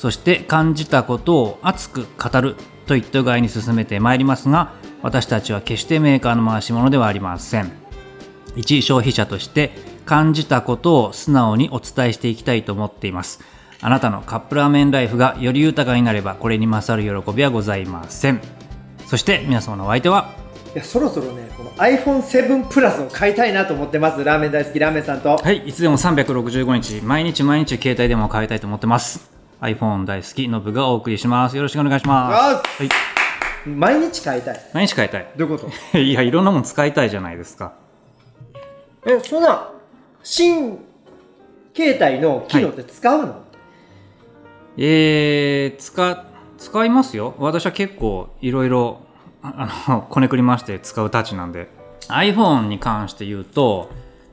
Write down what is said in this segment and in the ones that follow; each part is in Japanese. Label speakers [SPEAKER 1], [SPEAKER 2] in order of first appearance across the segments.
[SPEAKER 1] そして感じたことを熱く語るといった具合に進めてまいりますが私たちは決してメーカーの回し物ではありません。一消費者として感じたことを素直にお伝えしていきたいと思っています。あなたのカップラーメンライフがより豊かになればこれに勝る喜びはございません。そして皆様のお相手は？い
[SPEAKER 2] やそろそろねこの iPhone7 プラスを買いたいなと思ってますラーメン大好きラーメンさんと。
[SPEAKER 1] はいいつでも365日毎日毎日携帯電話を買いたいと思ってます iPhone 大好きノブがお送りします。よろしくお願いします。
[SPEAKER 2] よし。毎日買いたい。
[SPEAKER 1] 毎日買いたい。
[SPEAKER 2] どういうこと？
[SPEAKER 1] いやいろんなもの使いたいじゃないですか。
[SPEAKER 2] えそんな新携帯の機能って使うの、
[SPEAKER 1] えー、使使いますよ。私は結構いろいろあの こねくりまして使うたちなんで。iPhone に関して言うと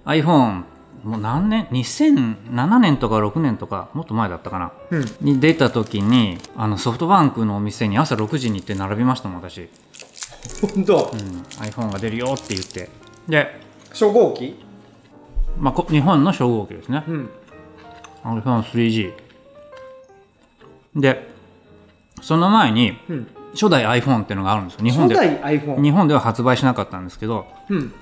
[SPEAKER 1] iPhone もう何年？2007年とか6年とかもっと前だったかな、
[SPEAKER 2] うん。
[SPEAKER 1] に出た時にあのソフトバンクのお店に朝6時に行って並びましたもん私、
[SPEAKER 2] 本当、
[SPEAKER 1] うん、iPhone が出るよって言って。で、
[SPEAKER 2] 初号機？
[SPEAKER 1] まあ、こ日本の初号機ですね。
[SPEAKER 2] うん。
[SPEAKER 1] iPhone3G でその前に
[SPEAKER 2] うん。
[SPEAKER 1] 初代 iPhone っていうのがあるんですよ。日本で
[SPEAKER 2] 初代 iPhone
[SPEAKER 1] 日本では発売しなかったんですけど
[SPEAKER 2] うん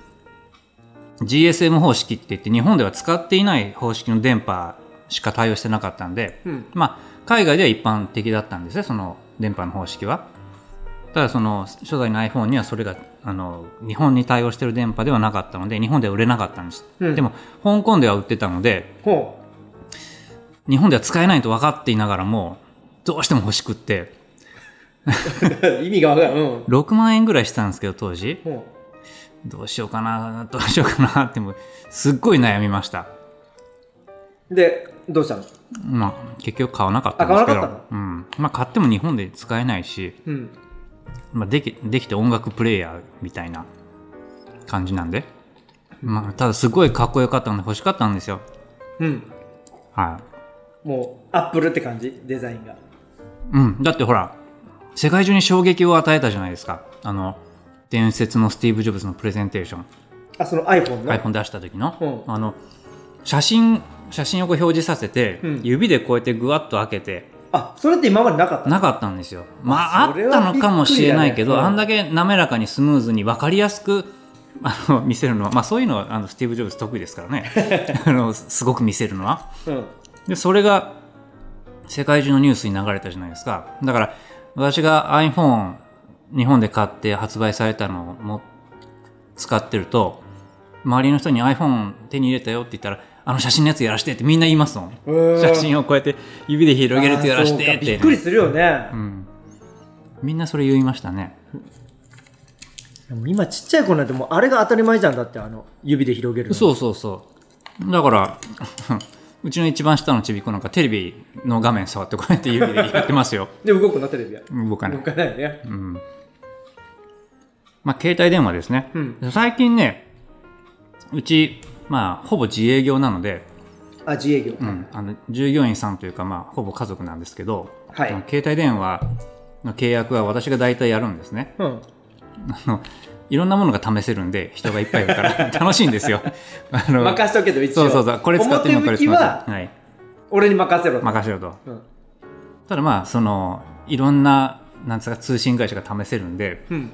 [SPEAKER 1] GSM 方式って言って日本では使っていない方式の電波しか対応してなかったんで、
[SPEAKER 2] うん。
[SPEAKER 1] まあ海外では一般的だったんですねその電波の方式は。ただその初代の iPhone にはそれがあの日本に対応している電波ではなかったので日本では売れなかったんです、
[SPEAKER 2] うん。
[SPEAKER 1] でも香港では売ってたので
[SPEAKER 2] ほ
[SPEAKER 1] 日本では使えないと分かっていながらもどうしても欲しくって。
[SPEAKER 2] う 意味がわからん。うん。
[SPEAKER 1] 6万円ぐらいしたんですけど当時。
[SPEAKER 2] ほ
[SPEAKER 1] どうしようかなどうしようかなってもうすっごい悩みました。
[SPEAKER 2] うでどうしたの？
[SPEAKER 1] まあ結局買わなかったんですけど。
[SPEAKER 2] あ買わなか
[SPEAKER 1] うん。まあ、買っても日本で使えないし、
[SPEAKER 2] うん。
[SPEAKER 1] まあ、できできて音楽プレイヤーみたいな感じなんで、まあ、ただすごいかっこよかったので欲しかったんですよ。
[SPEAKER 2] うん。
[SPEAKER 1] は
[SPEAKER 2] もうアップルって感じ？デザインが。
[SPEAKER 1] い、うん、だってほら世界中に衝撃を与えたじゃないですか。あの伝説のスティーブ・ジョブズのプレゼンテーション。
[SPEAKER 2] あその iPhone の
[SPEAKER 1] ？iPhone 出した時の,、
[SPEAKER 2] うん。
[SPEAKER 1] あの写真写真をこう表示させて、
[SPEAKER 2] うん。
[SPEAKER 1] 指でこうやってグワッと開けて。
[SPEAKER 2] あそれって今までなかった
[SPEAKER 1] なかったんですよ。まああっ
[SPEAKER 2] それは
[SPEAKER 1] たのかもしれないけど、
[SPEAKER 2] びっくりだねうん。
[SPEAKER 1] あんだけ滑らかにスムーズに分かりやすく あの見せるのは、まあ、そういうのはあのスティーブ・ジョブズ得意ですからね。あのすごく見せるのは。
[SPEAKER 2] うん。
[SPEAKER 1] でそれが世界中のニュースに流れたじゃないですか。だから私が iPhone 日本で買って発売されたのをも使ってると周りの人に iPhone 手に入れたよって言ったらあの写真のやつやらしてってみんな言いますもん。写真をこうやって指で広げるやつやらしてって、
[SPEAKER 2] あーそうか。びっくりするよね、
[SPEAKER 1] うん、みんなそれ言いましたね。
[SPEAKER 2] 今ちっちゃい子なんてもうあれが当たり前じゃんだってあの指で広げるの。
[SPEAKER 1] そうそうそう。だからうちの一番下のちびっこなんかテレビの画面触ってこうやって指でやってますよ。
[SPEAKER 2] で動くのテレビは？
[SPEAKER 1] 動かない。
[SPEAKER 2] 動かないよね。
[SPEAKER 1] うん。まあ携帯電話ですね、
[SPEAKER 2] うん。
[SPEAKER 1] 最近ねうちまあほぼ自営業なので、
[SPEAKER 2] あ自営業、
[SPEAKER 1] うん、あの従業員さんというかまあほぼ家族なんですけど、
[SPEAKER 2] はい。
[SPEAKER 1] 携帯電話の契約は私が大体やるんですね。
[SPEAKER 2] うん。
[SPEAKER 1] あのいろんなものが試せるんで人がいっぱいいるから 楽しいんですよ。あの
[SPEAKER 3] 任しとけど一応。
[SPEAKER 1] そうそうそう。これ使ってみようこれ使って
[SPEAKER 2] は
[SPEAKER 1] はい。
[SPEAKER 2] 俺に任せろと。
[SPEAKER 1] 任せろと。
[SPEAKER 2] うん。
[SPEAKER 1] ただまあそのいろんななんつうか通信会社が試せるんで、
[SPEAKER 2] うん。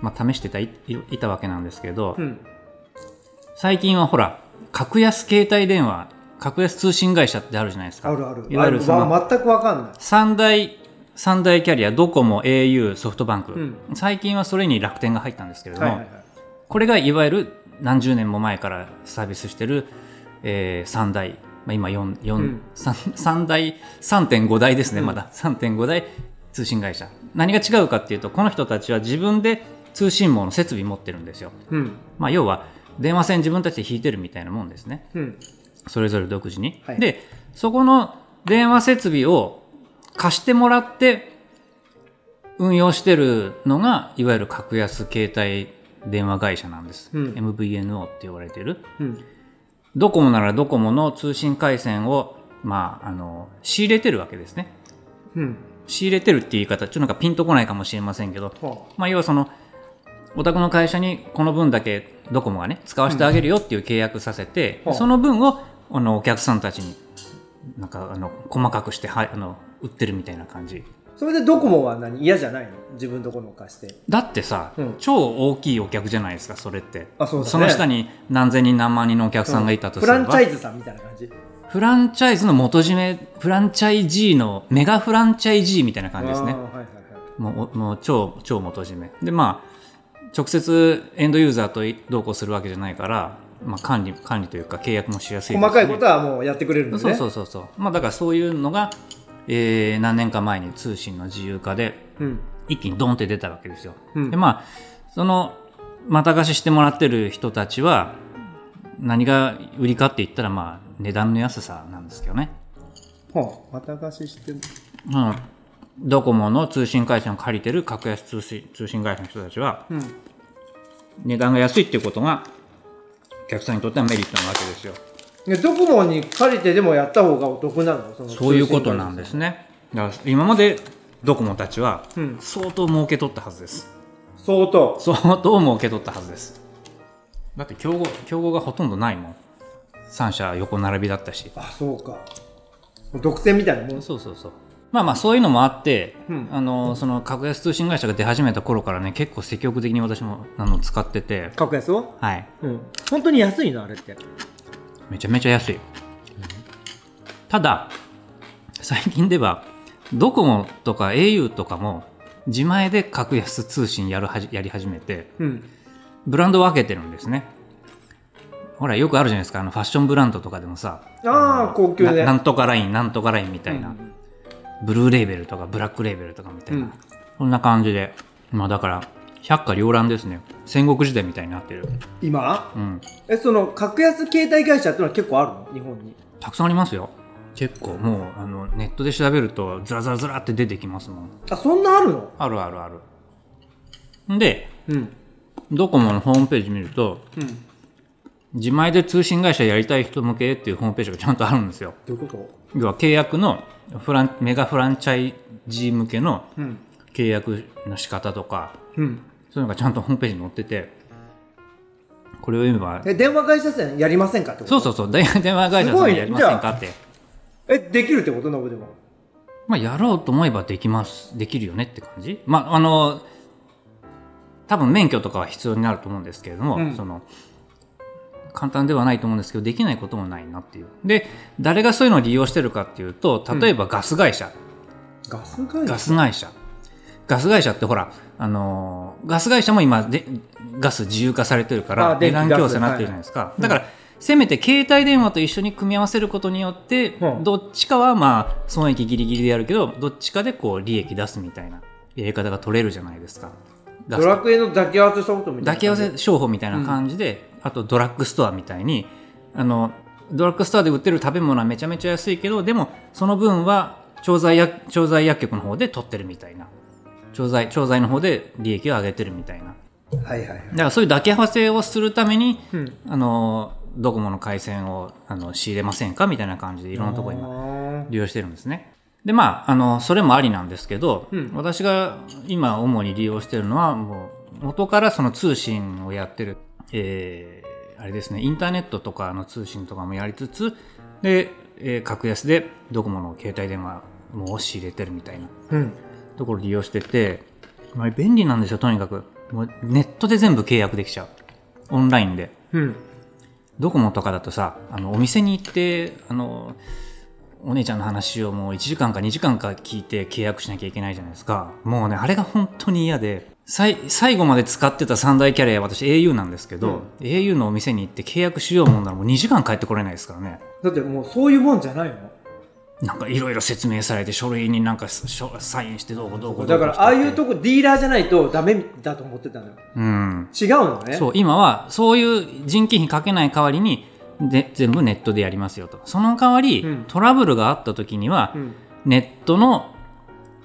[SPEAKER 1] まあ、試してたいいいたわけなんですけど、
[SPEAKER 2] うん。
[SPEAKER 1] 最近はほら格安携帯電話格安通信会社ってあるじゃないですか。
[SPEAKER 2] あるある。
[SPEAKER 1] いわゆるその
[SPEAKER 2] 全く分かんない。
[SPEAKER 1] 三大三大キャリアドコモ au ソフトバンク、
[SPEAKER 2] うん。
[SPEAKER 1] 最近はそれに楽天が入ったんですけれども、
[SPEAKER 2] はいはいはい。
[SPEAKER 1] これがいわゆる何十年も前からサービスしてる、えー、3大、まあ、今 4, 4、
[SPEAKER 2] うん。
[SPEAKER 1] 三三大3.5台ですね、
[SPEAKER 2] うん。
[SPEAKER 1] まだ。3.5台通信会社。何が違うかっていうとこの人たちは自分で通信網の設備持ってるんですよ、
[SPEAKER 2] うん。
[SPEAKER 1] まあ、要は電話線自分たちで引いてるみたいなもんですね。
[SPEAKER 2] うん。
[SPEAKER 1] それぞれ独自に、
[SPEAKER 2] はい。
[SPEAKER 1] でそこの電話設備を貸してもらって運用してるのがいわゆる格安携帯電話会社なんです、
[SPEAKER 2] うん。
[SPEAKER 1] MVNO って言われてる。
[SPEAKER 2] うん。
[SPEAKER 1] ドコモならドコモの通信回線をまああの仕入れてるわけですね。
[SPEAKER 2] うん。
[SPEAKER 1] 仕入れてるっていう言い方ちょっとなんかピンとこないかもしれませんけど
[SPEAKER 2] は
[SPEAKER 1] まあ、要はそのお宅の会社にこの分だけドコモがね使わせてあげるよっていう契約させて、
[SPEAKER 2] うん。
[SPEAKER 1] その分をあのお客さんたちになんかあの細かくしてはあの売ってるみたいな感じ。
[SPEAKER 2] それでドコモは何？嫌じゃないの？自分とこの貸して。
[SPEAKER 1] だってさ、
[SPEAKER 2] うん。
[SPEAKER 1] 超大きいお客じゃないですかそれって。
[SPEAKER 2] あそうだね。
[SPEAKER 1] の下に何千人何万人のお客さんがいたとす
[SPEAKER 2] フ
[SPEAKER 1] れば、
[SPEAKER 2] ランチャイズさんみたいな感じ。
[SPEAKER 1] フランチャイズの元締めフランチャイジーのメガフランチャイジーみたいな感じですね。
[SPEAKER 2] あーはいはいはい。
[SPEAKER 1] もうもう超超元締め。でまあ直接エンドユーザーと同行するわけじゃないから、まあ、管理管理というか契約もしやすいですし。
[SPEAKER 2] 細かいことはもうやってくれるんですね。
[SPEAKER 1] そうそうそうそう。まあだからそういうのが、えー何年か前に通信の自由化で
[SPEAKER 2] うん。
[SPEAKER 1] 一気にドンって出たわけですよ、
[SPEAKER 2] うん。
[SPEAKER 1] でまあそのまた貸ししてもらってる人たちは何が売りかって言ったらまあ値段の安さなんですけどね。
[SPEAKER 2] はあまた貸しして。
[SPEAKER 1] うん。ドコモの通信回線を借りてる格安通信通信会社の人たちは
[SPEAKER 2] うん。
[SPEAKER 1] 値段が安いっていうことがお客さんにとってはメリットなわけですよ。
[SPEAKER 2] でドコモに借りてでもやった方がお得なの？その
[SPEAKER 1] そういうことなんですね。だから今までドコモたちは
[SPEAKER 2] うん。
[SPEAKER 1] 相当儲け取ったはずです。
[SPEAKER 2] 相当。
[SPEAKER 1] 相当儲け取ったはずです。だって競合競合がほとんどないもん。3社横並びだったし。
[SPEAKER 2] あそうか。独占みたいなもん？
[SPEAKER 1] そうそうそう。まあまあそういうのもあって、
[SPEAKER 2] うん。
[SPEAKER 1] あのその格安通信会社が出始めた頃からね結構積極的に私もあの使ってて。
[SPEAKER 2] 格安を？
[SPEAKER 1] はい。
[SPEAKER 2] うん。本当に安いの？あれって
[SPEAKER 1] めちゃめちゃ安い、ただ最近ではドコモとか au とかも自前で格安通信やるはじやり始めて
[SPEAKER 2] うん。
[SPEAKER 1] ブランドを分けてるんですね。ほらよくあるじゃないですか。あのファッションブランドとかでもさ
[SPEAKER 2] ああ高級で
[SPEAKER 1] ななんとかラインなんとかラインみたいな、
[SPEAKER 2] うん。
[SPEAKER 1] ブルーレーベルとかブラックレーベルとかみたいな、
[SPEAKER 2] うん。
[SPEAKER 1] そんな感じで。まあだから百花繚乱ですね。戦国時代みたいになってる、
[SPEAKER 2] 今？
[SPEAKER 1] うん、
[SPEAKER 2] えその格安携帯会社ってのは結構あるの？日本に。
[SPEAKER 1] たくさんありますよ。結構もうあのネットで調べるとずらずらずらって出てきますもん。
[SPEAKER 2] あそんなあるの？
[SPEAKER 1] あるあるある。で
[SPEAKER 2] うん。
[SPEAKER 1] ドコモのホームページ見ると
[SPEAKER 2] うん。
[SPEAKER 1] 自前で通信会社やりたい人向けっていうホームページがちゃんとあるんですよ。
[SPEAKER 2] どういうこ
[SPEAKER 1] 要は契約のフランメガフランチャイジー向けの
[SPEAKER 2] とうん。
[SPEAKER 1] 契約の仕方とか
[SPEAKER 2] うん
[SPEAKER 1] そういうのがちゃんとホームページに載っててこれを読めば
[SPEAKER 2] え電話会社さんやりませんかって
[SPEAKER 1] そうそうそう。電電話会社さんやりませんかって、
[SPEAKER 2] えできるってこと？ノブでも
[SPEAKER 1] まあ、やろうと思えばできます。できるよねって感じ。まああの多分免許とかは必要になると思うんですけれども、
[SPEAKER 2] うん。
[SPEAKER 1] その簡単ではないと思うんですけどできないこともないなっていう。で誰がそういうのを利用してるかっていうと例えばガス会社、
[SPEAKER 2] ガス会社？
[SPEAKER 1] ガス会社ガス会社ってほらあのーガス会社も今でガス自由化されてるか
[SPEAKER 2] あ
[SPEAKER 1] ら値段競争になってるじゃないですか、
[SPEAKER 2] い
[SPEAKER 1] だから、せめて携帯電話と一緒に組み合わせることによって、
[SPEAKER 2] うん。
[SPEAKER 1] どっちかはまあ損益ギリギリでやるけどどっちかでこう利益出すみたいなやり方が取れるじゃないですか。
[SPEAKER 2] ドラクエの抱き合わせソフトみたいな
[SPEAKER 1] 抱き合わせ商法みたいな感じで、あとドラッグストアみたいにあのドラッグストアで売ってる食べ物はめちゃめちゃ安いけどでもその分は調剤薬調剤薬局の方で取ってるみたいな調剤調剤の方で利益を上げてるみたいな。
[SPEAKER 2] はいはいはい。
[SPEAKER 1] だからそういう抱き合わせをするために
[SPEAKER 2] うん。
[SPEAKER 1] あのドコモの回線をあの仕入れませんかみたいな感じでいろんなところ今
[SPEAKER 2] 今
[SPEAKER 1] 利用してるんですね。でまああのそれもありなんですけど、
[SPEAKER 2] うん。
[SPEAKER 1] 私が今主に利用してるのはもう元からその通信をやってる、えーあれですねインターネットとかの通信とかもやりつつで、えー格安でドコモの携帯電話も仕入れてるみたいな。
[SPEAKER 2] うん
[SPEAKER 1] ところを利用してて、まあ、便利なんですよとにかく。もうネットで全部契約できちゃう。オンラインで。
[SPEAKER 2] うん。
[SPEAKER 1] ドコモとかだとさあのお店に行ってあのお姉ちゃんの話をもう1時間か2時間か聞いて契約しなきゃいけないじゃないですか。もうねあれが本当に嫌でさい最後まで使ってた三大キャリア私 au なんですけど、au のお店に行って契約しようもんならもう2時間帰ってこれないですからね。
[SPEAKER 2] だってもうそういうもんじゃないの？
[SPEAKER 1] なんかいろいろ説明されて書類になんかしょサインしてどうこうどうこう
[SPEAKER 2] だからああいうと
[SPEAKER 1] こ
[SPEAKER 2] こディーラーじゃないとダメだと思ってたのよ。
[SPEAKER 1] うん。
[SPEAKER 2] 違うのね。
[SPEAKER 1] そう今はそういう人件費かけない代わりにで全部ネットでやりますよと。その代わり、
[SPEAKER 2] うん。
[SPEAKER 1] トラブルがあった時には、
[SPEAKER 2] うん。
[SPEAKER 1] ネットの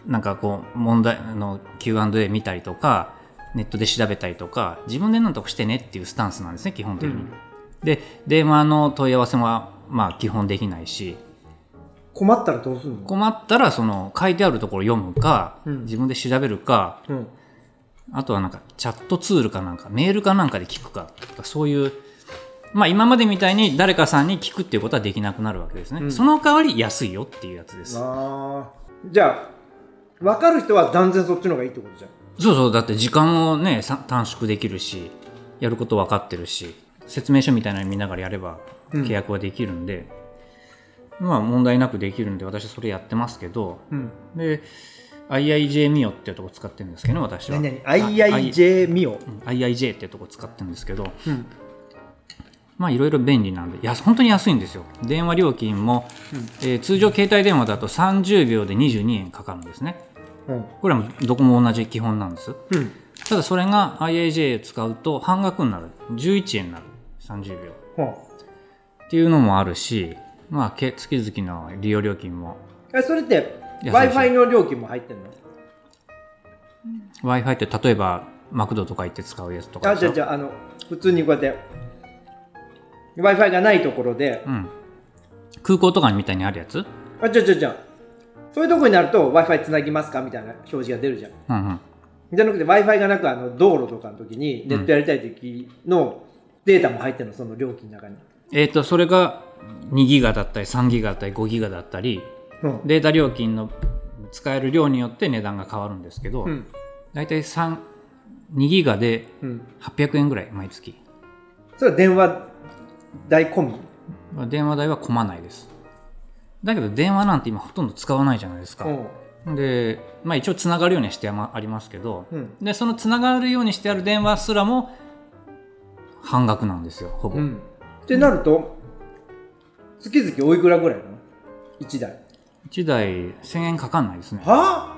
[SPEAKER 1] なんかこう問題の Q&A 見たりとかネットで調べたりとか自分で何とかしてねっていうスタンスなんですね基本的に、
[SPEAKER 2] うん。
[SPEAKER 1] で電話の問い合わせはまあ基本できないし
[SPEAKER 2] 困ったらどうするの？
[SPEAKER 1] 困ったらその書いてあるところ読むか、
[SPEAKER 2] うん。
[SPEAKER 1] 自分で調べるか
[SPEAKER 2] うん。
[SPEAKER 1] あとはなんかチャットツールかなんかメールかなんかで聞くかとかそういうまあ今までみたいに誰かさんに聞くっていうことはできなくなるわけですね、
[SPEAKER 2] うん。
[SPEAKER 1] その代わり安いよっていうやつです。
[SPEAKER 2] あー。じゃあ分かる人は断然そっちの方がいいってことじゃん。
[SPEAKER 1] そうそうだって時間もねさ短縮できるしやること分かってるし説明書みたいなの見ながらやれば
[SPEAKER 2] うん。
[SPEAKER 1] 契約はできるんで、まあ問題なくできるんで私それやってますけど
[SPEAKER 2] うん。
[SPEAKER 1] で IIJ ミオっていうとこ使ってるんですけど私は。
[SPEAKER 2] 何々 ?IIJ ミオ？
[SPEAKER 1] うん。IIJ っていうとこ使ってるんですけど
[SPEAKER 2] うん。
[SPEAKER 1] まあいろいろ便利なんでや本当に安いんですよ。電話料金も、えー通常携帯電話だと30秒で22円かかるんですね。
[SPEAKER 2] うん。
[SPEAKER 1] これはどこも同じ基本なんです。
[SPEAKER 2] うん。
[SPEAKER 1] ただそれが IIJ 使うと半額になる。11円になる。30秒。
[SPEAKER 2] は
[SPEAKER 1] っていうのもあるしまあけ月々の利用料金も。
[SPEAKER 2] あえそれって w i f i の料金も入ってんの
[SPEAKER 1] ？w i f i って例えばマクドとか行って使うやつとか
[SPEAKER 2] あじゃあじゃああの普通にこうやって w i f i がないところで
[SPEAKER 1] うん、空港とかみたいにあるやつ、
[SPEAKER 2] あじゃあじゃあじゃあそういうとこになると w i f i つなぎますかみたいな表示が出るじゃん。
[SPEAKER 1] うんうん、
[SPEAKER 2] じゃなくて w i f i がなくあの道路とかの時にネットやりたい時のデータも入ってるの？その料金の中に、
[SPEAKER 1] えっ、とそれが2ギガだったり3ギガだったり5ギガだったり
[SPEAKER 2] うん。
[SPEAKER 1] データ料金の使える量によって値段が変わるんですけど、
[SPEAKER 2] うん。
[SPEAKER 1] だいたい3 2ギガで
[SPEAKER 2] うん、
[SPEAKER 1] 800円ぐらい毎月。
[SPEAKER 2] それは電話代込み？
[SPEAKER 1] まあ電話代は混まないです。だけど電話なんて今ほとんど使わないじゃないですか、
[SPEAKER 2] うん。
[SPEAKER 1] で、まあ、一応つながるようにしてあありますけど、
[SPEAKER 2] うん。
[SPEAKER 1] でそのつながるようにしてある電話すらも半額なんですよほぼ、
[SPEAKER 2] うん、ってなると月々おいくらぐらいなの？1台。
[SPEAKER 1] 1台1000円かかんないですね。か
[SPEAKER 2] は？あ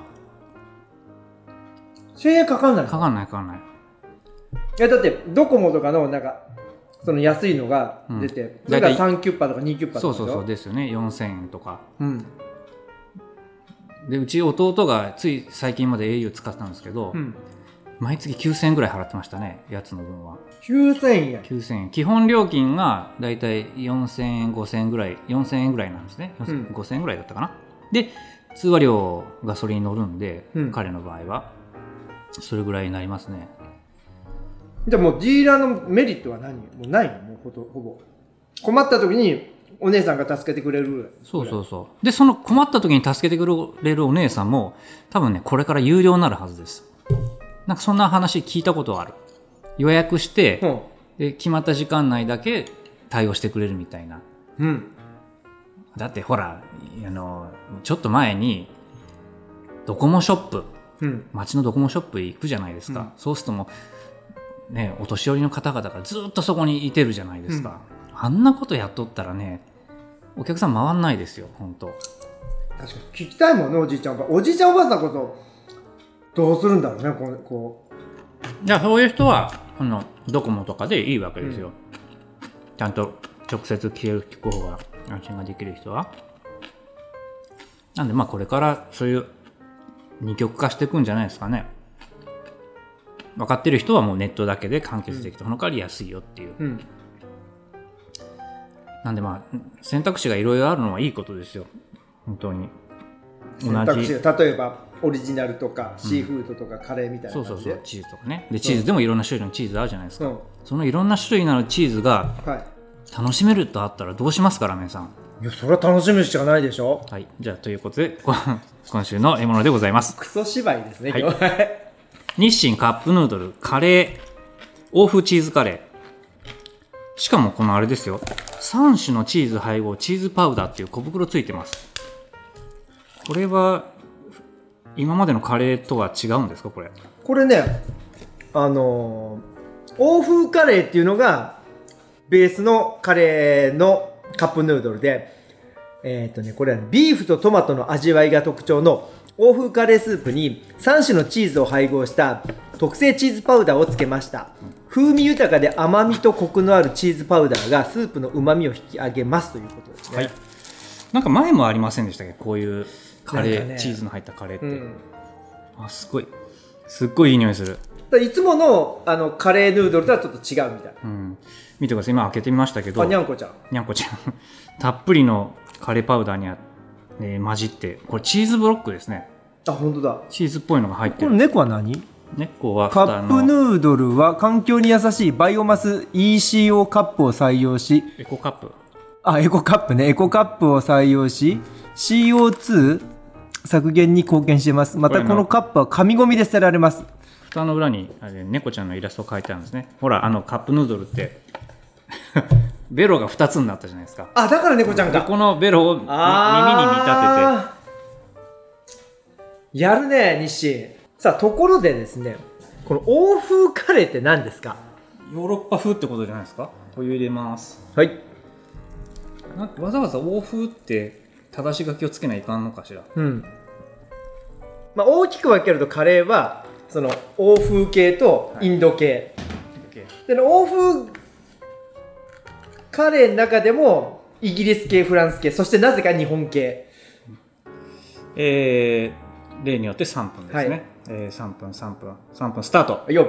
[SPEAKER 2] 1000円かかんないの？
[SPEAKER 1] かんないかかんない。
[SPEAKER 2] いやだってドコモとかのなんかその安いのが出て、
[SPEAKER 1] うん
[SPEAKER 2] それが
[SPEAKER 1] 大体
[SPEAKER 2] 3キュッパとか2キュッパとか
[SPEAKER 1] そうそうそうですよね。4000円とか。
[SPEAKER 2] うん。
[SPEAKER 1] でうち弟がつい最近まで au 使ってたんですけど、
[SPEAKER 2] うん
[SPEAKER 1] 毎月9000円ぐらい払ってましたねやつの分は。
[SPEAKER 2] 9000円
[SPEAKER 1] 9000円。基本料金がだいたい4000円5000円ぐらい4000円ぐらいなんですね、
[SPEAKER 2] うん。
[SPEAKER 1] 5000円ぐらいだったかな。で通話料がそれに乗るんで、
[SPEAKER 2] うん。
[SPEAKER 1] 彼の場合は。それぐらいになりますね。
[SPEAKER 2] じゃあもうディーラーのメリットは何？もうないの？もうほとほぼ。困った時にお姉さんが助けてくれる。
[SPEAKER 1] そうそうそう。でその困った時に助けてくれるお姉さんも多分ねこれから有料になるはずですなんかそんな話聞いたことある。予約して、
[SPEAKER 2] う。ん
[SPEAKER 1] で決まった時間内だけ対応してくれるみたいな。
[SPEAKER 2] うん。
[SPEAKER 1] だってほらあのちょっと前にドコモショップ
[SPEAKER 2] うん。
[SPEAKER 1] 街のドコモショップ行くじゃないですか、
[SPEAKER 2] うん。
[SPEAKER 1] そうするともうねお年寄りの方々がずっとそこにいてるじゃないですか、あんなことやっとったらねお客さん回んないですよ本当。
[SPEAKER 2] 確かに。聞きたいもんねおじいちゃんおばおじいちゃんおばあさんこそどうするんだろうねこうこ
[SPEAKER 1] じゃあそういう人はあのドコモとかでいいわけですよ、ちゃんと直接聞ける聞く方が安心ができる人は。なんでまあこれからそういう二極化していくんじゃないですかね。分かってる人はもうネットだけで完結できて、その代わり安いよっていう。
[SPEAKER 2] ううん。
[SPEAKER 1] なんでまあ選択肢がいろいろあるのはいいことですよ。本当に。
[SPEAKER 2] 選択肢が例えばオリジナルとかシーフードとかカレーみたい
[SPEAKER 1] そう
[SPEAKER 2] な感じで
[SPEAKER 1] そうそうチーズとかね。でチーズでもいろんな種類のチーズあるじゃないですか、
[SPEAKER 2] うん。
[SPEAKER 1] そのいろんな種類のチーズが
[SPEAKER 2] はい。
[SPEAKER 1] 楽しめるとあったらどうしますかラーメンさん？
[SPEAKER 2] いやそれは楽しみしかないでしょ。
[SPEAKER 1] はい。じゃあということでこ 今週の獲物でございます。
[SPEAKER 2] クソ芝居ですね、
[SPEAKER 1] はい。
[SPEAKER 2] 今日は。
[SPEAKER 1] 日清カップヌードルカレー欧風チーズカレー。しかもこのあれですよ。3種のチーズ配合チーズパウダーっていう小袋ついてます。これは今までのカレーとは違うんですか？これ。
[SPEAKER 2] これねあのー欧風カレーっていうのがベースのカレーのカップヌードルでえっ、とねこれはねビーフとトマトの味わいが特徴の欧風カレースープに3種のチーズを配合した特製チーズパウダーをつけました。風味豊かで甘みとコクのあるチーズパウダーがスープの旨味を引き上げますということですね、
[SPEAKER 1] はい。なんか前もありませんでしたっけ？こういうカレー、
[SPEAKER 2] ね
[SPEAKER 1] チーズの入ったカレーって、
[SPEAKER 2] うん。
[SPEAKER 1] あすごい。すっごいいい匂いする、
[SPEAKER 2] いつものあのカレーヌードルとはちょっと違うみたい
[SPEAKER 1] うん、見てください。今開けてみましたけど。
[SPEAKER 2] あにゃんこちゃん。
[SPEAKER 1] にゃんこちゃん。たっぷりのカレーパウダーにあ、ね、混じって。これチーズブロックですね。
[SPEAKER 2] あ本当だ。
[SPEAKER 1] チーズっぽいのが入って
[SPEAKER 2] これ
[SPEAKER 1] る
[SPEAKER 2] 猫は何？
[SPEAKER 1] 猫は
[SPEAKER 2] カ
[SPEAKER 1] 蓋
[SPEAKER 2] ップヌ
[SPEAKER 1] の
[SPEAKER 2] ードルは環境に優しいバイオマス ECO カップを採用し。
[SPEAKER 1] エコカップ。
[SPEAKER 2] あエコカップね。エコカップを採用し CO2 削減に貢献しています。また
[SPEAKER 1] これの
[SPEAKER 2] カップは紙ゴミで捨てられます。
[SPEAKER 1] 蓋の裏にあれ猫ちゃんのイラスト書いてあるんですね。ほらあのカップヌードルって ベロが2つになったじゃないですか。
[SPEAKER 2] あだから猫ちゃん
[SPEAKER 1] でこのベロをみ耳に見立てて。
[SPEAKER 2] やるね日清さあところでですねこの欧風カレーって何ですか？
[SPEAKER 1] ヨーロッパ風ってことじゃないですか？お湯入れます。
[SPEAKER 2] はい。
[SPEAKER 1] わざわざ欧風って正し書きをつけないかんのかしら。
[SPEAKER 2] うん。まあ、大きく分けるとカレーはその欧風系とインド系、で欧風カレーの中でもイギリス系フランス系そしてなぜか日本系。
[SPEAKER 1] えー、例によって3分ですね、
[SPEAKER 2] はい。
[SPEAKER 1] えー、3分3分。3分スタート。
[SPEAKER 2] よっ。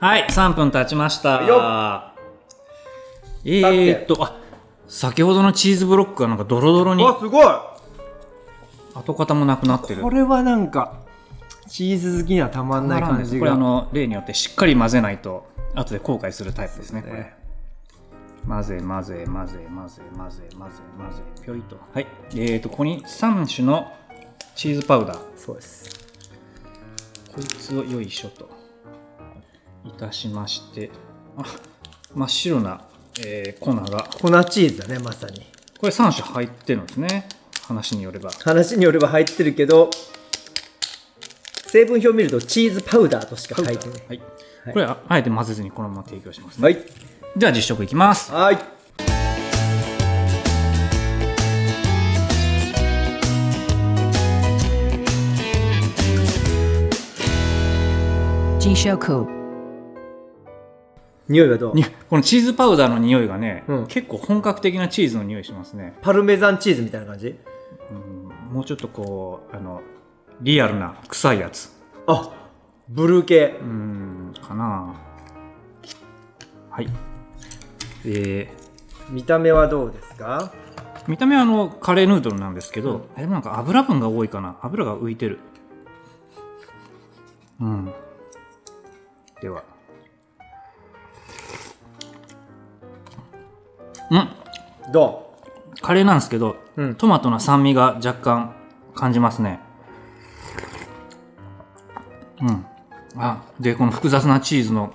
[SPEAKER 1] はい3分経ちました。
[SPEAKER 2] よ
[SPEAKER 1] えーっとあ先ほどのチーズブロックがなんかドロドロに
[SPEAKER 2] あすごい。
[SPEAKER 1] 跡形もなくなってる。
[SPEAKER 2] これはなんかチーズ好きにはたまんない感じが。
[SPEAKER 1] これあの例によってしっかり混ぜないと後で後悔するタイプですねこれ。混ぜ混ぜ混ぜ混ぜ混ぜ混ぜ混ぜぴょいとはい。えーとここに3種のチーズパウダー。
[SPEAKER 2] そうです。
[SPEAKER 1] こいつをよいしょと。いたしまして。あ真っ白な、えー粉が。
[SPEAKER 2] 粉チーズだねまさに。
[SPEAKER 1] これ3種入ってるんですね。話によれば。
[SPEAKER 2] 話によれば入ってるけど成分表を見るとチーズパウダーとしか書いてない。
[SPEAKER 1] はい、これああえて混ぜずにこのまま提供しますね、
[SPEAKER 2] はい。
[SPEAKER 1] では実食いきます。
[SPEAKER 2] はい匂いはどう？
[SPEAKER 1] にこのチーズパウダーの匂いがね、
[SPEAKER 2] うん。
[SPEAKER 1] 結構本格的なチーズの匂いしますね、
[SPEAKER 2] パルメザンチーズみたいな感じ？
[SPEAKER 1] うん、もうちょっとこうあのリアルな臭いやつ。
[SPEAKER 2] あブルー系。
[SPEAKER 1] うんかな。はい。え
[SPEAKER 2] 見た目はどうですか？
[SPEAKER 1] ー、見た目はあのカレーヌードルなんですけど、でもなんか油分が多いかな？油が浮いてる。うん。ではうん。
[SPEAKER 2] ど
[SPEAKER 1] カレーなんですけど、
[SPEAKER 2] うん。
[SPEAKER 1] トマトの酸味が若干感じますね。うん。あでこの複雑なチーズの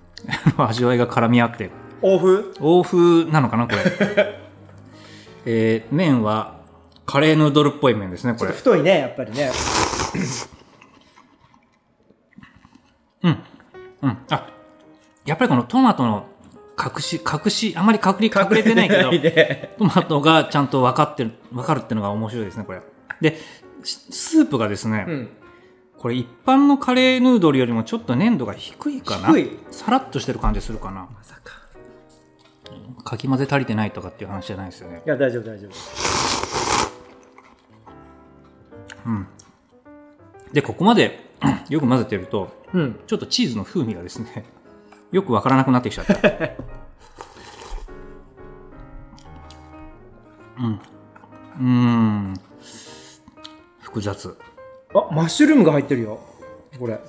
[SPEAKER 1] 味わいが絡み合って。
[SPEAKER 2] う欧風？
[SPEAKER 1] 欧風なのかなこれ。えー麺はカレーヌードルっぽい麺ですねこれ。
[SPEAKER 2] 太いねやっぱりね。
[SPEAKER 1] うん。あやっぱりこのトマトの隠し隠しあまり隠れ隠れてないけど
[SPEAKER 2] で
[SPEAKER 1] トマトがちゃんと分かってる分かるっていうのが面白いですねこれ。でしスープがですね、
[SPEAKER 2] うん。
[SPEAKER 1] これ一般のカレーヌードルよりもちょっと粘度が低いかな？さらっとしてる感じするかな？
[SPEAKER 2] まさか。
[SPEAKER 1] かき混ぜ足りてないとかっていう話じゃないですよね。
[SPEAKER 2] いや大丈夫大丈夫。
[SPEAKER 1] でここまでよく混ぜてると
[SPEAKER 2] うん。
[SPEAKER 1] ちょっとチーズの風味がですねよくわからなくなってきちゃった うん。うーん。複雑。
[SPEAKER 2] あマッシュルームが入ってるよ。これ。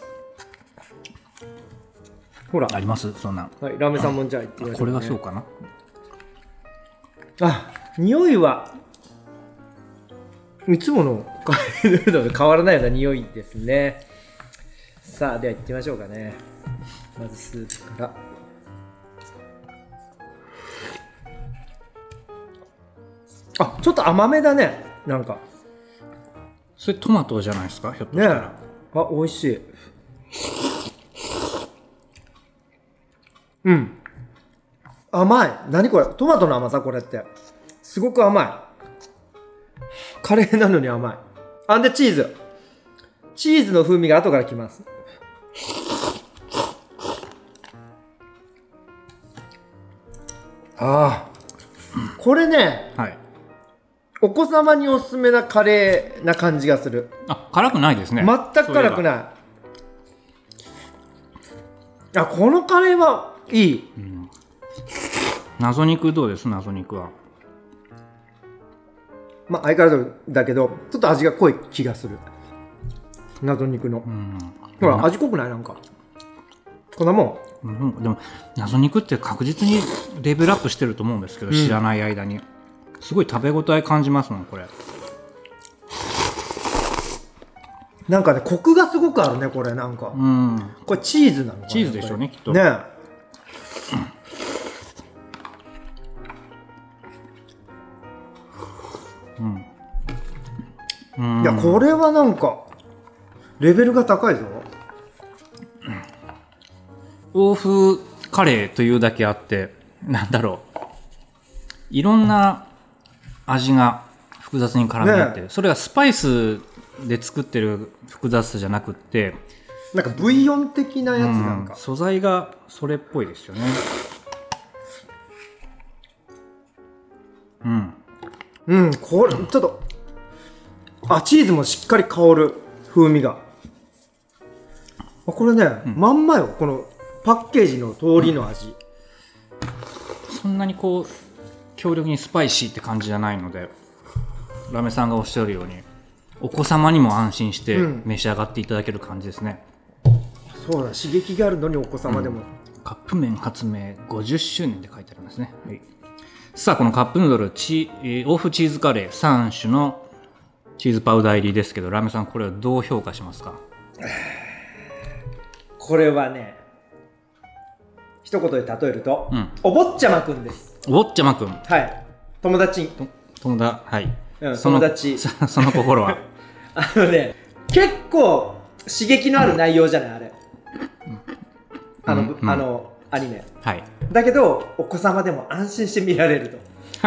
[SPEAKER 2] ほら。
[SPEAKER 1] ありますそんなん。
[SPEAKER 2] はいラーメンさんもじゃあ行ってみましょう、
[SPEAKER 1] これがそうかな。
[SPEAKER 2] あ匂いはいつものカレーヌーと変わらないような匂いですね。さあでは行ってみましょうかね。まずスープからょっと甘めだねなんか。
[SPEAKER 1] それトマトじゃないですか？ひょっとし
[SPEAKER 2] ね
[SPEAKER 1] たら、
[SPEAKER 2] あ美味しい。うん。甘い。何これ？トマトの甘さこれって。すごく甘い。カレーなのに甘い。あんでチーズ。チーズの風味が後からきます。ああこれね
[SPEAKER 1] はい
[SPEAKER 2] お子様におすすめなカレーな感じがする。
[SPEAKER 1] あ辛くないですね。
[SPEAKER 2] 全く辛く
[SPEAKER 1] い
[SPEAKER 2] ない。あこのカレーはいい。
[SPEAKER 1] 謎肉どうです？謎肉は。
[SPEAKER 2] まあ相変わらずだけどちょっと味が濃い気がする。謎肉の、
[SPEAKER 1] うん。
[SPEAKER 2] ほら味濃くない？なんか。こんなも
[SPEAKER 1] うん、でも謎肉って確実にレベルアップしてると思うんですけど、
[SPEAKER 2] うん。
[SPEAKER 1] 知らない間にすごい食べ応え感じますもんこれ。
[SPEAKER 2] んなんかねコクがすごくあるねこれなんか、
[SPEAKER 1] うん。
[SPEAKER 2] これチーズなのかな
[SPEAKER 1] チーズでしょうねきっと。
[SPEAKER 2] りね
[SPEAKER 1] うん。
[SPEAKER 2] いやこれはなんかレベルが高いぞ。
[SPEAKER 1] 欧風カレーというだけあってなんだろう。いろんな味が複雑に絡み合ってる、それがスパイスで作ってる複雑さじゃなくって、
[SPEAKER 2] なんかブイヨン的なやつなんか、
[SPEAKER 1] うん。素材がそれっぽいですよね。うん。
[SPEAKER 2] うん、これ、ちょっと、あ、チーズもしっかり香る風味が。あこれね、まんまよ、このパッケージの通りの味。
[SPEAKER 1] そんなにこう強力にスパイシーって感じじゃないのでラメさんがおっしゃるようにお子様にも安心して
[SPEAKER 2] うん。
[SPEAKER 1] 召し上がっていただける感じですね、
[SPEAKER 2] そうだ、刺激があるのにお子様でも。
[SPEAKER 1] カップ麺発明50周年で書いてありますね、はい、さあこのカップヌードルチえーオーフチーズカレー3種のチーズパウダー入りですけどラメさんこれはどう評価しますか？
[SPEAKER 2] これはね、一言で例えると、
[SPEAKER 1] うん。
[SPEAKER 2] お坊ちゃまくんです。
[SPEAKER 1] ウォッチャマくん
[SPEAKER 2] はい。友達。
[SPEAKER 1] と友達はい、
[SPEAKER 2] うん
[SPEAKER 1] その
[SPEAKER 2] 友達
[SPEAKER 1] そその心は？
[SPEAKER 2] あのね、結構刺激のある内容じゃない、あれ。あの、あの、アニメ。
[SPEAKER 1] はい
[SPEAKER 2] だけど、お子様でも安心して見られると。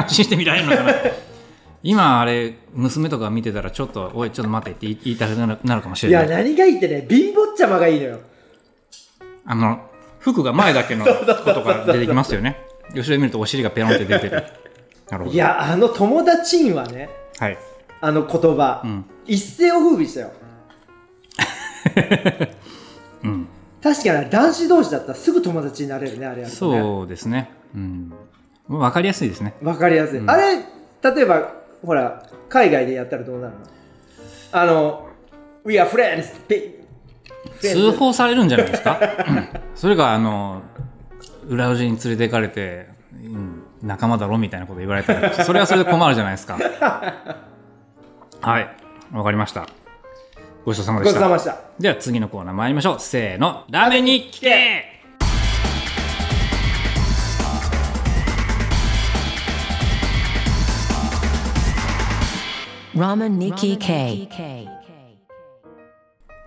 [SPEAKER 1] 安心して見られるのかな？今あれ娘とか見てたらちょっと「おいちょっと待って」って言い言いたくなるなるかもしれない
[SPEAKER 2] 何がいいってね、貧乏ちゃまがいいのよ。
[SPEAKER 1] あの服が前だけのことが出てきますよね後ろで見るとお尻がペロンって出てる。なるほど。
[SPEAKER 2] いや、あの友達んはね、
[SPEAKER 1] はい。
[SPEAKER 2] あの言葉、
[SPEAKER 1] ん。
[SPEAKER 2] 一世を風靡したよ。
[SPEAKER 1] うん。
[SPEAKER 2] 確かに男子同士だったらすぐ友達になれるね、あれやるとね。
[SPEAKER 1] そうですね。うん。分かりやすいですね。
[SPEAKER 2] わかりやすい、あれ、例えば、ほら、海外でやったらどうなるの？あの、We are friends! ピ
[SPEAKER 1] 通報されるんじゃないですか？うん。それがあの裏路地に連れて行かれて、うん仲間だろみたいなこと言われたらそれはそれで困るじゃないですか。はい。わかりました。ごちそうさまでした。
[SPEAKER 2] ごちそうさまでした。
[SPEAKER 1] では次のコーナー参りましょう。せーの。ラーメンに聞け。
[SPEAKER 3] Ramen Nikki K.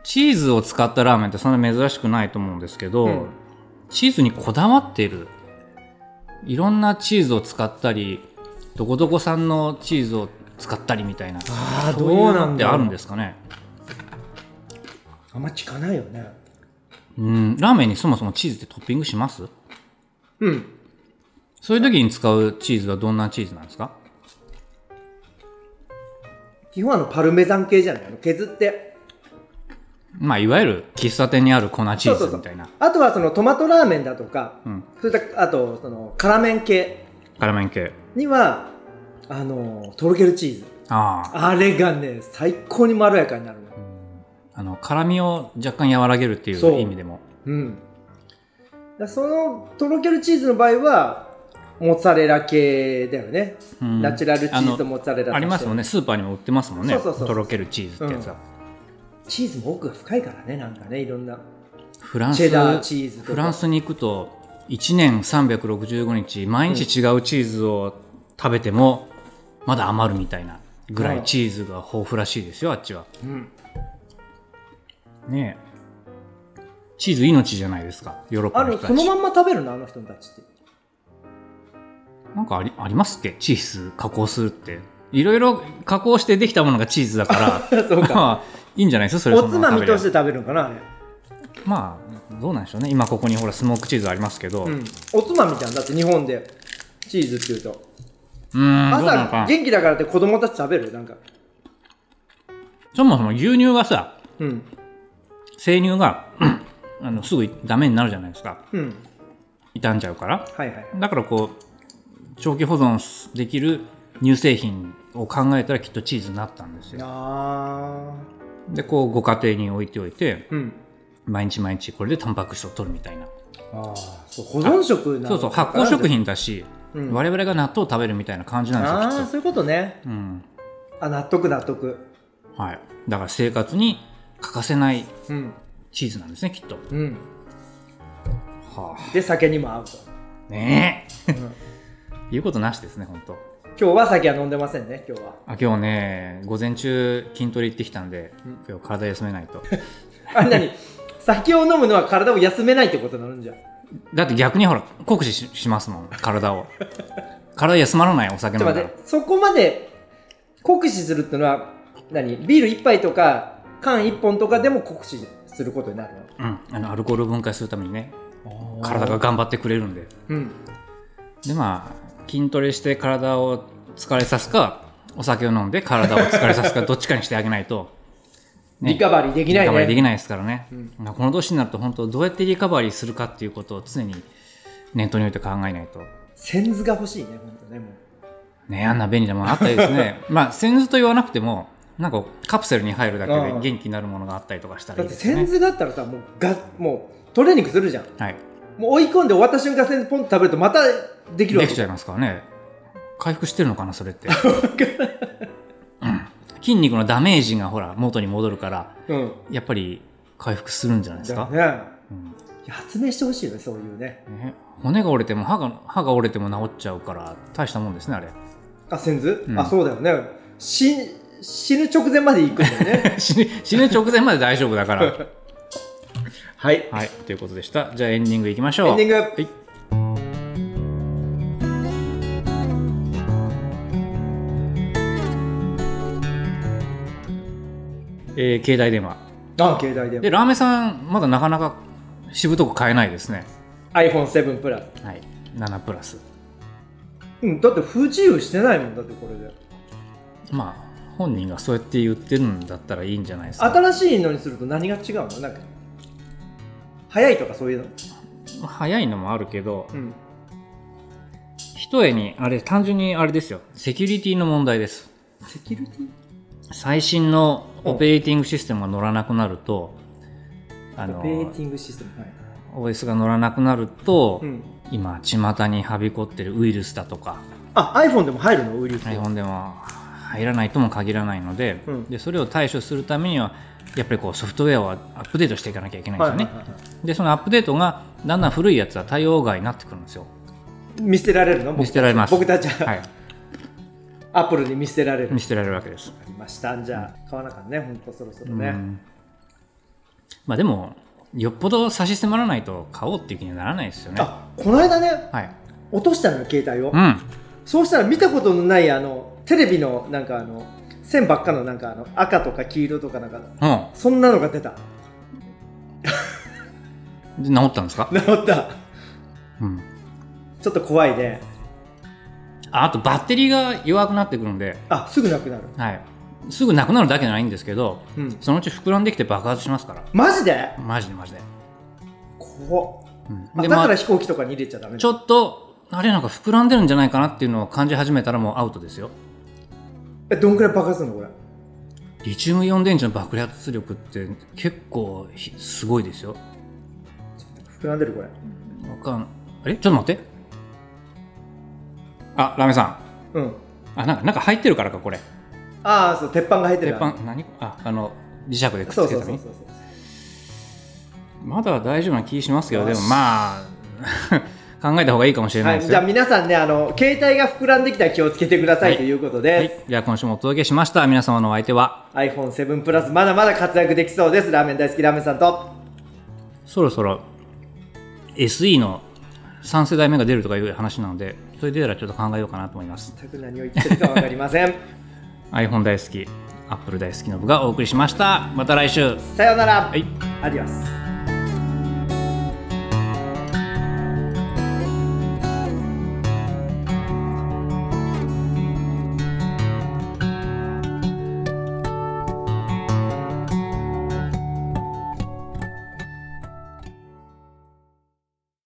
[SPEAKER 1] チーズを使ったラーメンってそんな珍しくないと思うんですけど、
[SPEAKER 2] うん
[SPEAKER 1] チーズにこだわっている。いろんなチーズを使ったりどこどこ産のチーズを使ったりみたいな
[SPEAKER 2] ああ、ど
[SPEAKER 1] そう
[SPEAKER 2] なんだ
[SPEAKER 1] あるんですかね？
[SPEAKER 2] あんま聞かないよね。
[SPEAKER 1] うん。ラーメンにそもそもチーズってトッピングします？
[SPEAKER 2] うん。
[SPEAKER 1] そういう時に使うチーズはどんなチーズなんですか？
[SPEAKER 2] 基本あのパルメザン系じゃない？あの削って。
[SPEAKER 1] まあいわゆる喫茶店にある粉チーズみたいな。
[SPEAKER 2] あとはそのトマトラーメンだとか、
[SPEAKER 1] うん。
[SPEAKER 2] それとあとその辛麺系。
[SPEAKER 1] 辛麺系。
[SPEAKER 2] にはあのとろけるチーズ。
[SPEAKER 1] ああ。
[SPEAKER 2] あれがね最高にまろやかになるの。
[SPEAKER 1] あの辛みを若干和らげるってい
[SPEAKER 2] そう。
[SPEAKER 1] う意味でも。
[SPEAKER 2] うん。だそのとろけるチーズの場合はモッツァレラ系だよね、
[SPEAKER 1] うん。
[SPEAKER 2] ナチュラルチーズとモッツァレラ
[SPEAKER 1] ありますもんね。スーパーにも売ってますもんね。
[SPEAKER 2] そうそうそうそう。
[SPEAKER 1] とろけるチーズってやつは、
[SPEAKER 2] チーズも奥が深いからねなんかねいろんな。
[SPEAKER 1] フランス
[SPEAKER 2] チェダーチーズ
[SPEAKER 1] フランスに行くと1年365日毎日違うチーズを食べてもまだ余るみたいなぐら
[SPEAKER 2] うん。
[SPEAKER 1] いチーズが豊富らしいですよあっちは。
[SPEAKER 2] うん。
[SPEAKER 1] ねえ。チーズ命じゃないですかヨーロッパ
[SPEAKER 2] あ
[SPEAKER 1] の人たち。
[SPEAKER 2] のそのまんま食べるのあの人たちって。
[SPEAKER 1] なんかありありますっけ？チーズ加工するって。いろいろ加工してできたものがチーズだから。
[SPEAKER 2] そうか。
[SPEAKER 1] ま あいいんじゃないです？かそれ
[SPEAKER 2] おつまみとして
[SPEAKER 1] 食べ
[SPEAKER 2] るのかなあれ。
[SPEAKER 1] まあどうなんでしょうね。今ここにほらスモークチーズありますけど、
[SPEAKER 2] うん、おつまみじゃん。だって日本で。チーズっていうと。
[SPEAKER 1] うーん
[SPEAKER 2] 朝元気だからって子供たち食べる？なんか。
[SPEAKER 1] そもそも牛乳がさ
[SPEAKER 2] うん。
[SPEAKER 1] 生乳が あのすぐダメになるじゃないですか。
[SPEAKER 2] うん。
[SPEAKER 1] 傷んじゃうから。
[SPEAKER 2] はいはい。
[SPEAKER 1] だからこう長期保存できる乳製品を考えたらきっとチーズになったんですよ。
[SPEAKER 2] あ
[SPEAKER 1] でこうご家庭に置いておいて
[SPEAKER 2] ーうん。
[SPEAKER 1] 毎日毎日これでタンパク質を取るみたいな。
[SPEAKER 2] ああそう保存食なの
[SPEAKER 1] そうそう発酵食品だし、
[SPEAKER 2] うん。
[SPEAKER 1] 我々が納豆を食べるみたいな感じなん
[SPEAKER 2] あ
[SPEAKER 1] ですよきっ
[SPEAKER 2] あそういうことね。
[SPEAKER 1] と、うん。
[SPEAKER 2] あ納得納得。
[SPEAKER 1] はい、だから生活に欠かせない
[SPEAKER 2] うん。
[SPEAKER 1] チーズなんですねきっと。
[SPEAKER 2] うん。
[SPEAKER 1] は
[SPEAKER 2] で酒にも合うと、
[SPEAKER 1] あねえ。
[SPEAKER 2] うん。
[SPEAKER 1] 言うことなしですね本当
[SPEAKER 2] 今日は酒は飲んでませんね今日は。
[SPEAKER 1] あ今日ね午前中筋トレ行ってきたんで、
[SPEAKER 2] うん。
[SPEAKER 1] 今日体休めないと。
[SPEAKER 2] あ何？酒を飲むのは体を休めないってことになるんじゃ。ん
[SPEAKER 1] だって逆にほら酷使ししますもん体を。体休まらないお酒
[SPEAKER 2] ち
[SPEAKER 1] 飲んだ
[SPEAKER 2] そこまで酷使するってのは何？ビール一杯とか缶一本とかでも酷使することになる
[SPEAKER 1] うん、あのアルコールを分解するためにね
[SPEAKER 2] の
[SPEAKER 1] 体が頑張ってくれるんで。
[SPEAKER 2] うん。
[SPEAKER 1] でまあ筋トレして体を疲れさすかお酒を飲んで体を疲れさすか どっちかにしてあげないと、ね。
[SPEAKER 2] リカバリーできないね。
[SPEAKER 1] リカバリーできないですからね、
[SPEAKER 2] うん。
[SPEAKER 1] まあこの年になると本当どうやってリカバリーするかっていうことを常に念頭に置いて考えないと。
[SPEAKER 2] 仙豆が欲しいね本当ねもう。
[SPEAKER 1] ねあんな便利なものあったりですね。まあ仙豆と言わなくてもなんかカプセルに入るだけで
[SPEAKER 2] うん。
[SPEAKER 1] 元気になるものがあったりとかしたら
[SPEAKER 2] だって
[SPEAKER 1] いいですよね
[SPEAKER 2] 仙豆があったらさもうがもうトレーニングするじゃん。
[SPEAKER 1] はい
[SPEAKER 2] もう追い込んで終わった瞬間センズポンと食べるとまたできるわけ？
[SPEAKER 1] できちゃいますからね。回復してるのかなそれって、うん。筋肉のダメージがほら元に戻るから
[SPEAKER 2] うん。
[SPEAKER 1] やっぱり回復するんじゃないですか、
[SPEAKER 2] ね。
[SPEAKER 1] うん。
[SPEAKER 2] 発明してほしいよねそういうね。
[SPEAKER 1] ね、骨が折れても歯が歯が折れても治っちゃうから大したもんですねあれ。
[SPEAKER 2] あセンズ、
[SPEAKER 1] うん。
[SPEAKER 2] あそうだよね。死死ぬ直前まで行くんだよね。
[SPEAKER 1] 死ぬ直前まで大丈夫だから
[SPEAKER 2] はい。
[SPEAKER 1] はい。ということでした。じゃあエンディングいきましょう。
[SPEAKER 2] エンディング。
[SPEAKER 1] はい。えー携帯電話。
[SPEAKER 2] あ携帯で
[SPEAKER 1] でラーメンさんまだなかなかしぶとく買えないですね。
[SPEAKER 2] iPhone7 プラス
[SPEAKER 1] はい。7プラス
[SPEAKER 2] うんだって不自由してないもんだってこれで。
[SPEAKER 1] まあ本人がそうやって言ってるんだったらいいんじゃないですか。
[SPEAKER 2] 新しいのにすると何が違うの？なんか早いとかそういうの？
[SPEAKER 1] 早いのもあるけど
[SPEAKER 2] うん。
[SPEAKER 1] ひとえにあれ単純にあれですよ。セキュリティの問題です。
[SPEAKER 2] セキュリティ？
[SPEAKER 1] 最新のオペレーティングシステムが乗らなくなるとあの
[SPEAKER 2] オペレーティングシステムはい
[SPEAKER 1] OS が乗らなくなると、
[SPEAKER 2] うん。
[SPEAKER 1] 今巷にはびこってるウイルスだとか。
[SPEAKER 2] あ iPhone でも入るの？ウイルス
[SPEAKER 1] iPhone で？も入らないとも限らないので,、
[SPEAKER 2] うん
[SPEAKER 1] でそれを対処するためにはやっぱりこうソフトウェアをアップデートしていかなきゃいけないんですよね、
[SPEAKER 2] はいはいはい。は
[SPEAKER 1] でそのアップデートがだんだん古いやつは対応外になってくるんですよ。
[SPEAKER 2] い見捨てられるの？僕
[SPEAKER 1] 見捨てられます。
[SPEAKER 2] 僕たちは、
[SPEAKER 1] はい。
[SPEAKER 2] アップルに見捨てられる。
[SPEAKER 1] 見捨てられるわけです。
[SPEAKER 2] ありました。じゃあ買わなかったね。本当そろそろね、
[SPEAKER 1] うん。まあでもよっぽど差し迫らないと買おうっていう気にはならないですよね。
[SPEAKER 2] あこの間ね
[SPEAKER 1] はい。
[SPEAKER 2] 落としたのよ携帯を、
[SPEAKER 1] うん。
[SPEAKER 2] そうしたら見たことのないあのテレビのなんかあの線ばっかのなんかあの赤とか黄色とかなんか
[SPEAKER 1] うん。
[SPEAKER 2] そんなのが出た。
[SPEAKER 1] で治ったんですか、
[SPEAKER 2] 治った。
[SPEAKER 1] うん、
[SPEAKER 2] ちょっと怖いね。
[SPEAKER 1] ああとバッテリーが弱くなってくるんで、
[SPEAKER 2] あすぐなくなる。
[SPEAKER 1] はい、すぐなくなるだけじゃないんですけど
[SPEAKER 2] うん。
[SPEAKER 1] そのうち膨らんできて爆発しますから。
[SPEAKER 2] マジで？
[SPEAKER 1] マジでマジで、
[SPEAKER 2] 怖っ。
[SPEAKER 1] うん。
[SPEAKER 2] あだから飛行機とかに入れちゃダメ
[SPEAKER 1] ちょっとあれなんか膨らんでるんじゃないかなっていうのを感じ始めたらもうアウトですよ
[SPEAKER 2] えどんくらい爆発するのこれ？
[SPEAKER 1] リチウムイオン電池の爆発力って結構ひすごいですよ。
[SPEAKER 2] 膨らんでるこれ。
[SPEAKER 1] わかんあれ？ちょっと待って。あラメさん。
[SPEAKER 2] うん。
[SPEAKER 1] あなんかなんか入ってるからかこれ。
[SPEAKER 2] ああそう鉄板が入ってる
[SPEAKER 1] 鉄板？何？ああの磁石でくっつけるために
[SPEAKER 2] そうそうそうそう。
[SPEAKER 1] まだ大丈夫な気しますけどでもまあ考えた方がいいかもしれな
[SPEAKER 2] はいい、
[SPEAKER 1] ですよ、
[SPEAKER 2] じゃあ皆さんねあの携帯が膨らんできたら気をつけてください、
[SPEAKER 1] はい。
[SPEAKER 2] ということ
[SPEAKER 1] は
[SPEAKER 2] で
[SPEAKER 1] い、じゃあ今週もお届けしました。皆様のお相手は？
[SPEAKER 2] す、iPhone7 プラスまだまだ活躍できそうです。ラーメン大好きラーメンさんと。
[SPEAKER 1] そろそろ SE の3世代目が出るとかいう話なのでそれ出たらちょっと考えようかなと思います。
[SPEAKER 2] 全く何を言ってるか分かりません。
[SPEAKER 1] iPhone 大好き Apple 大好きの部がお送りしました。また来週。
[SPEAKER 2] さようなら、
[SPEAKER 1] はい。
[SPEAKER 2] アディオス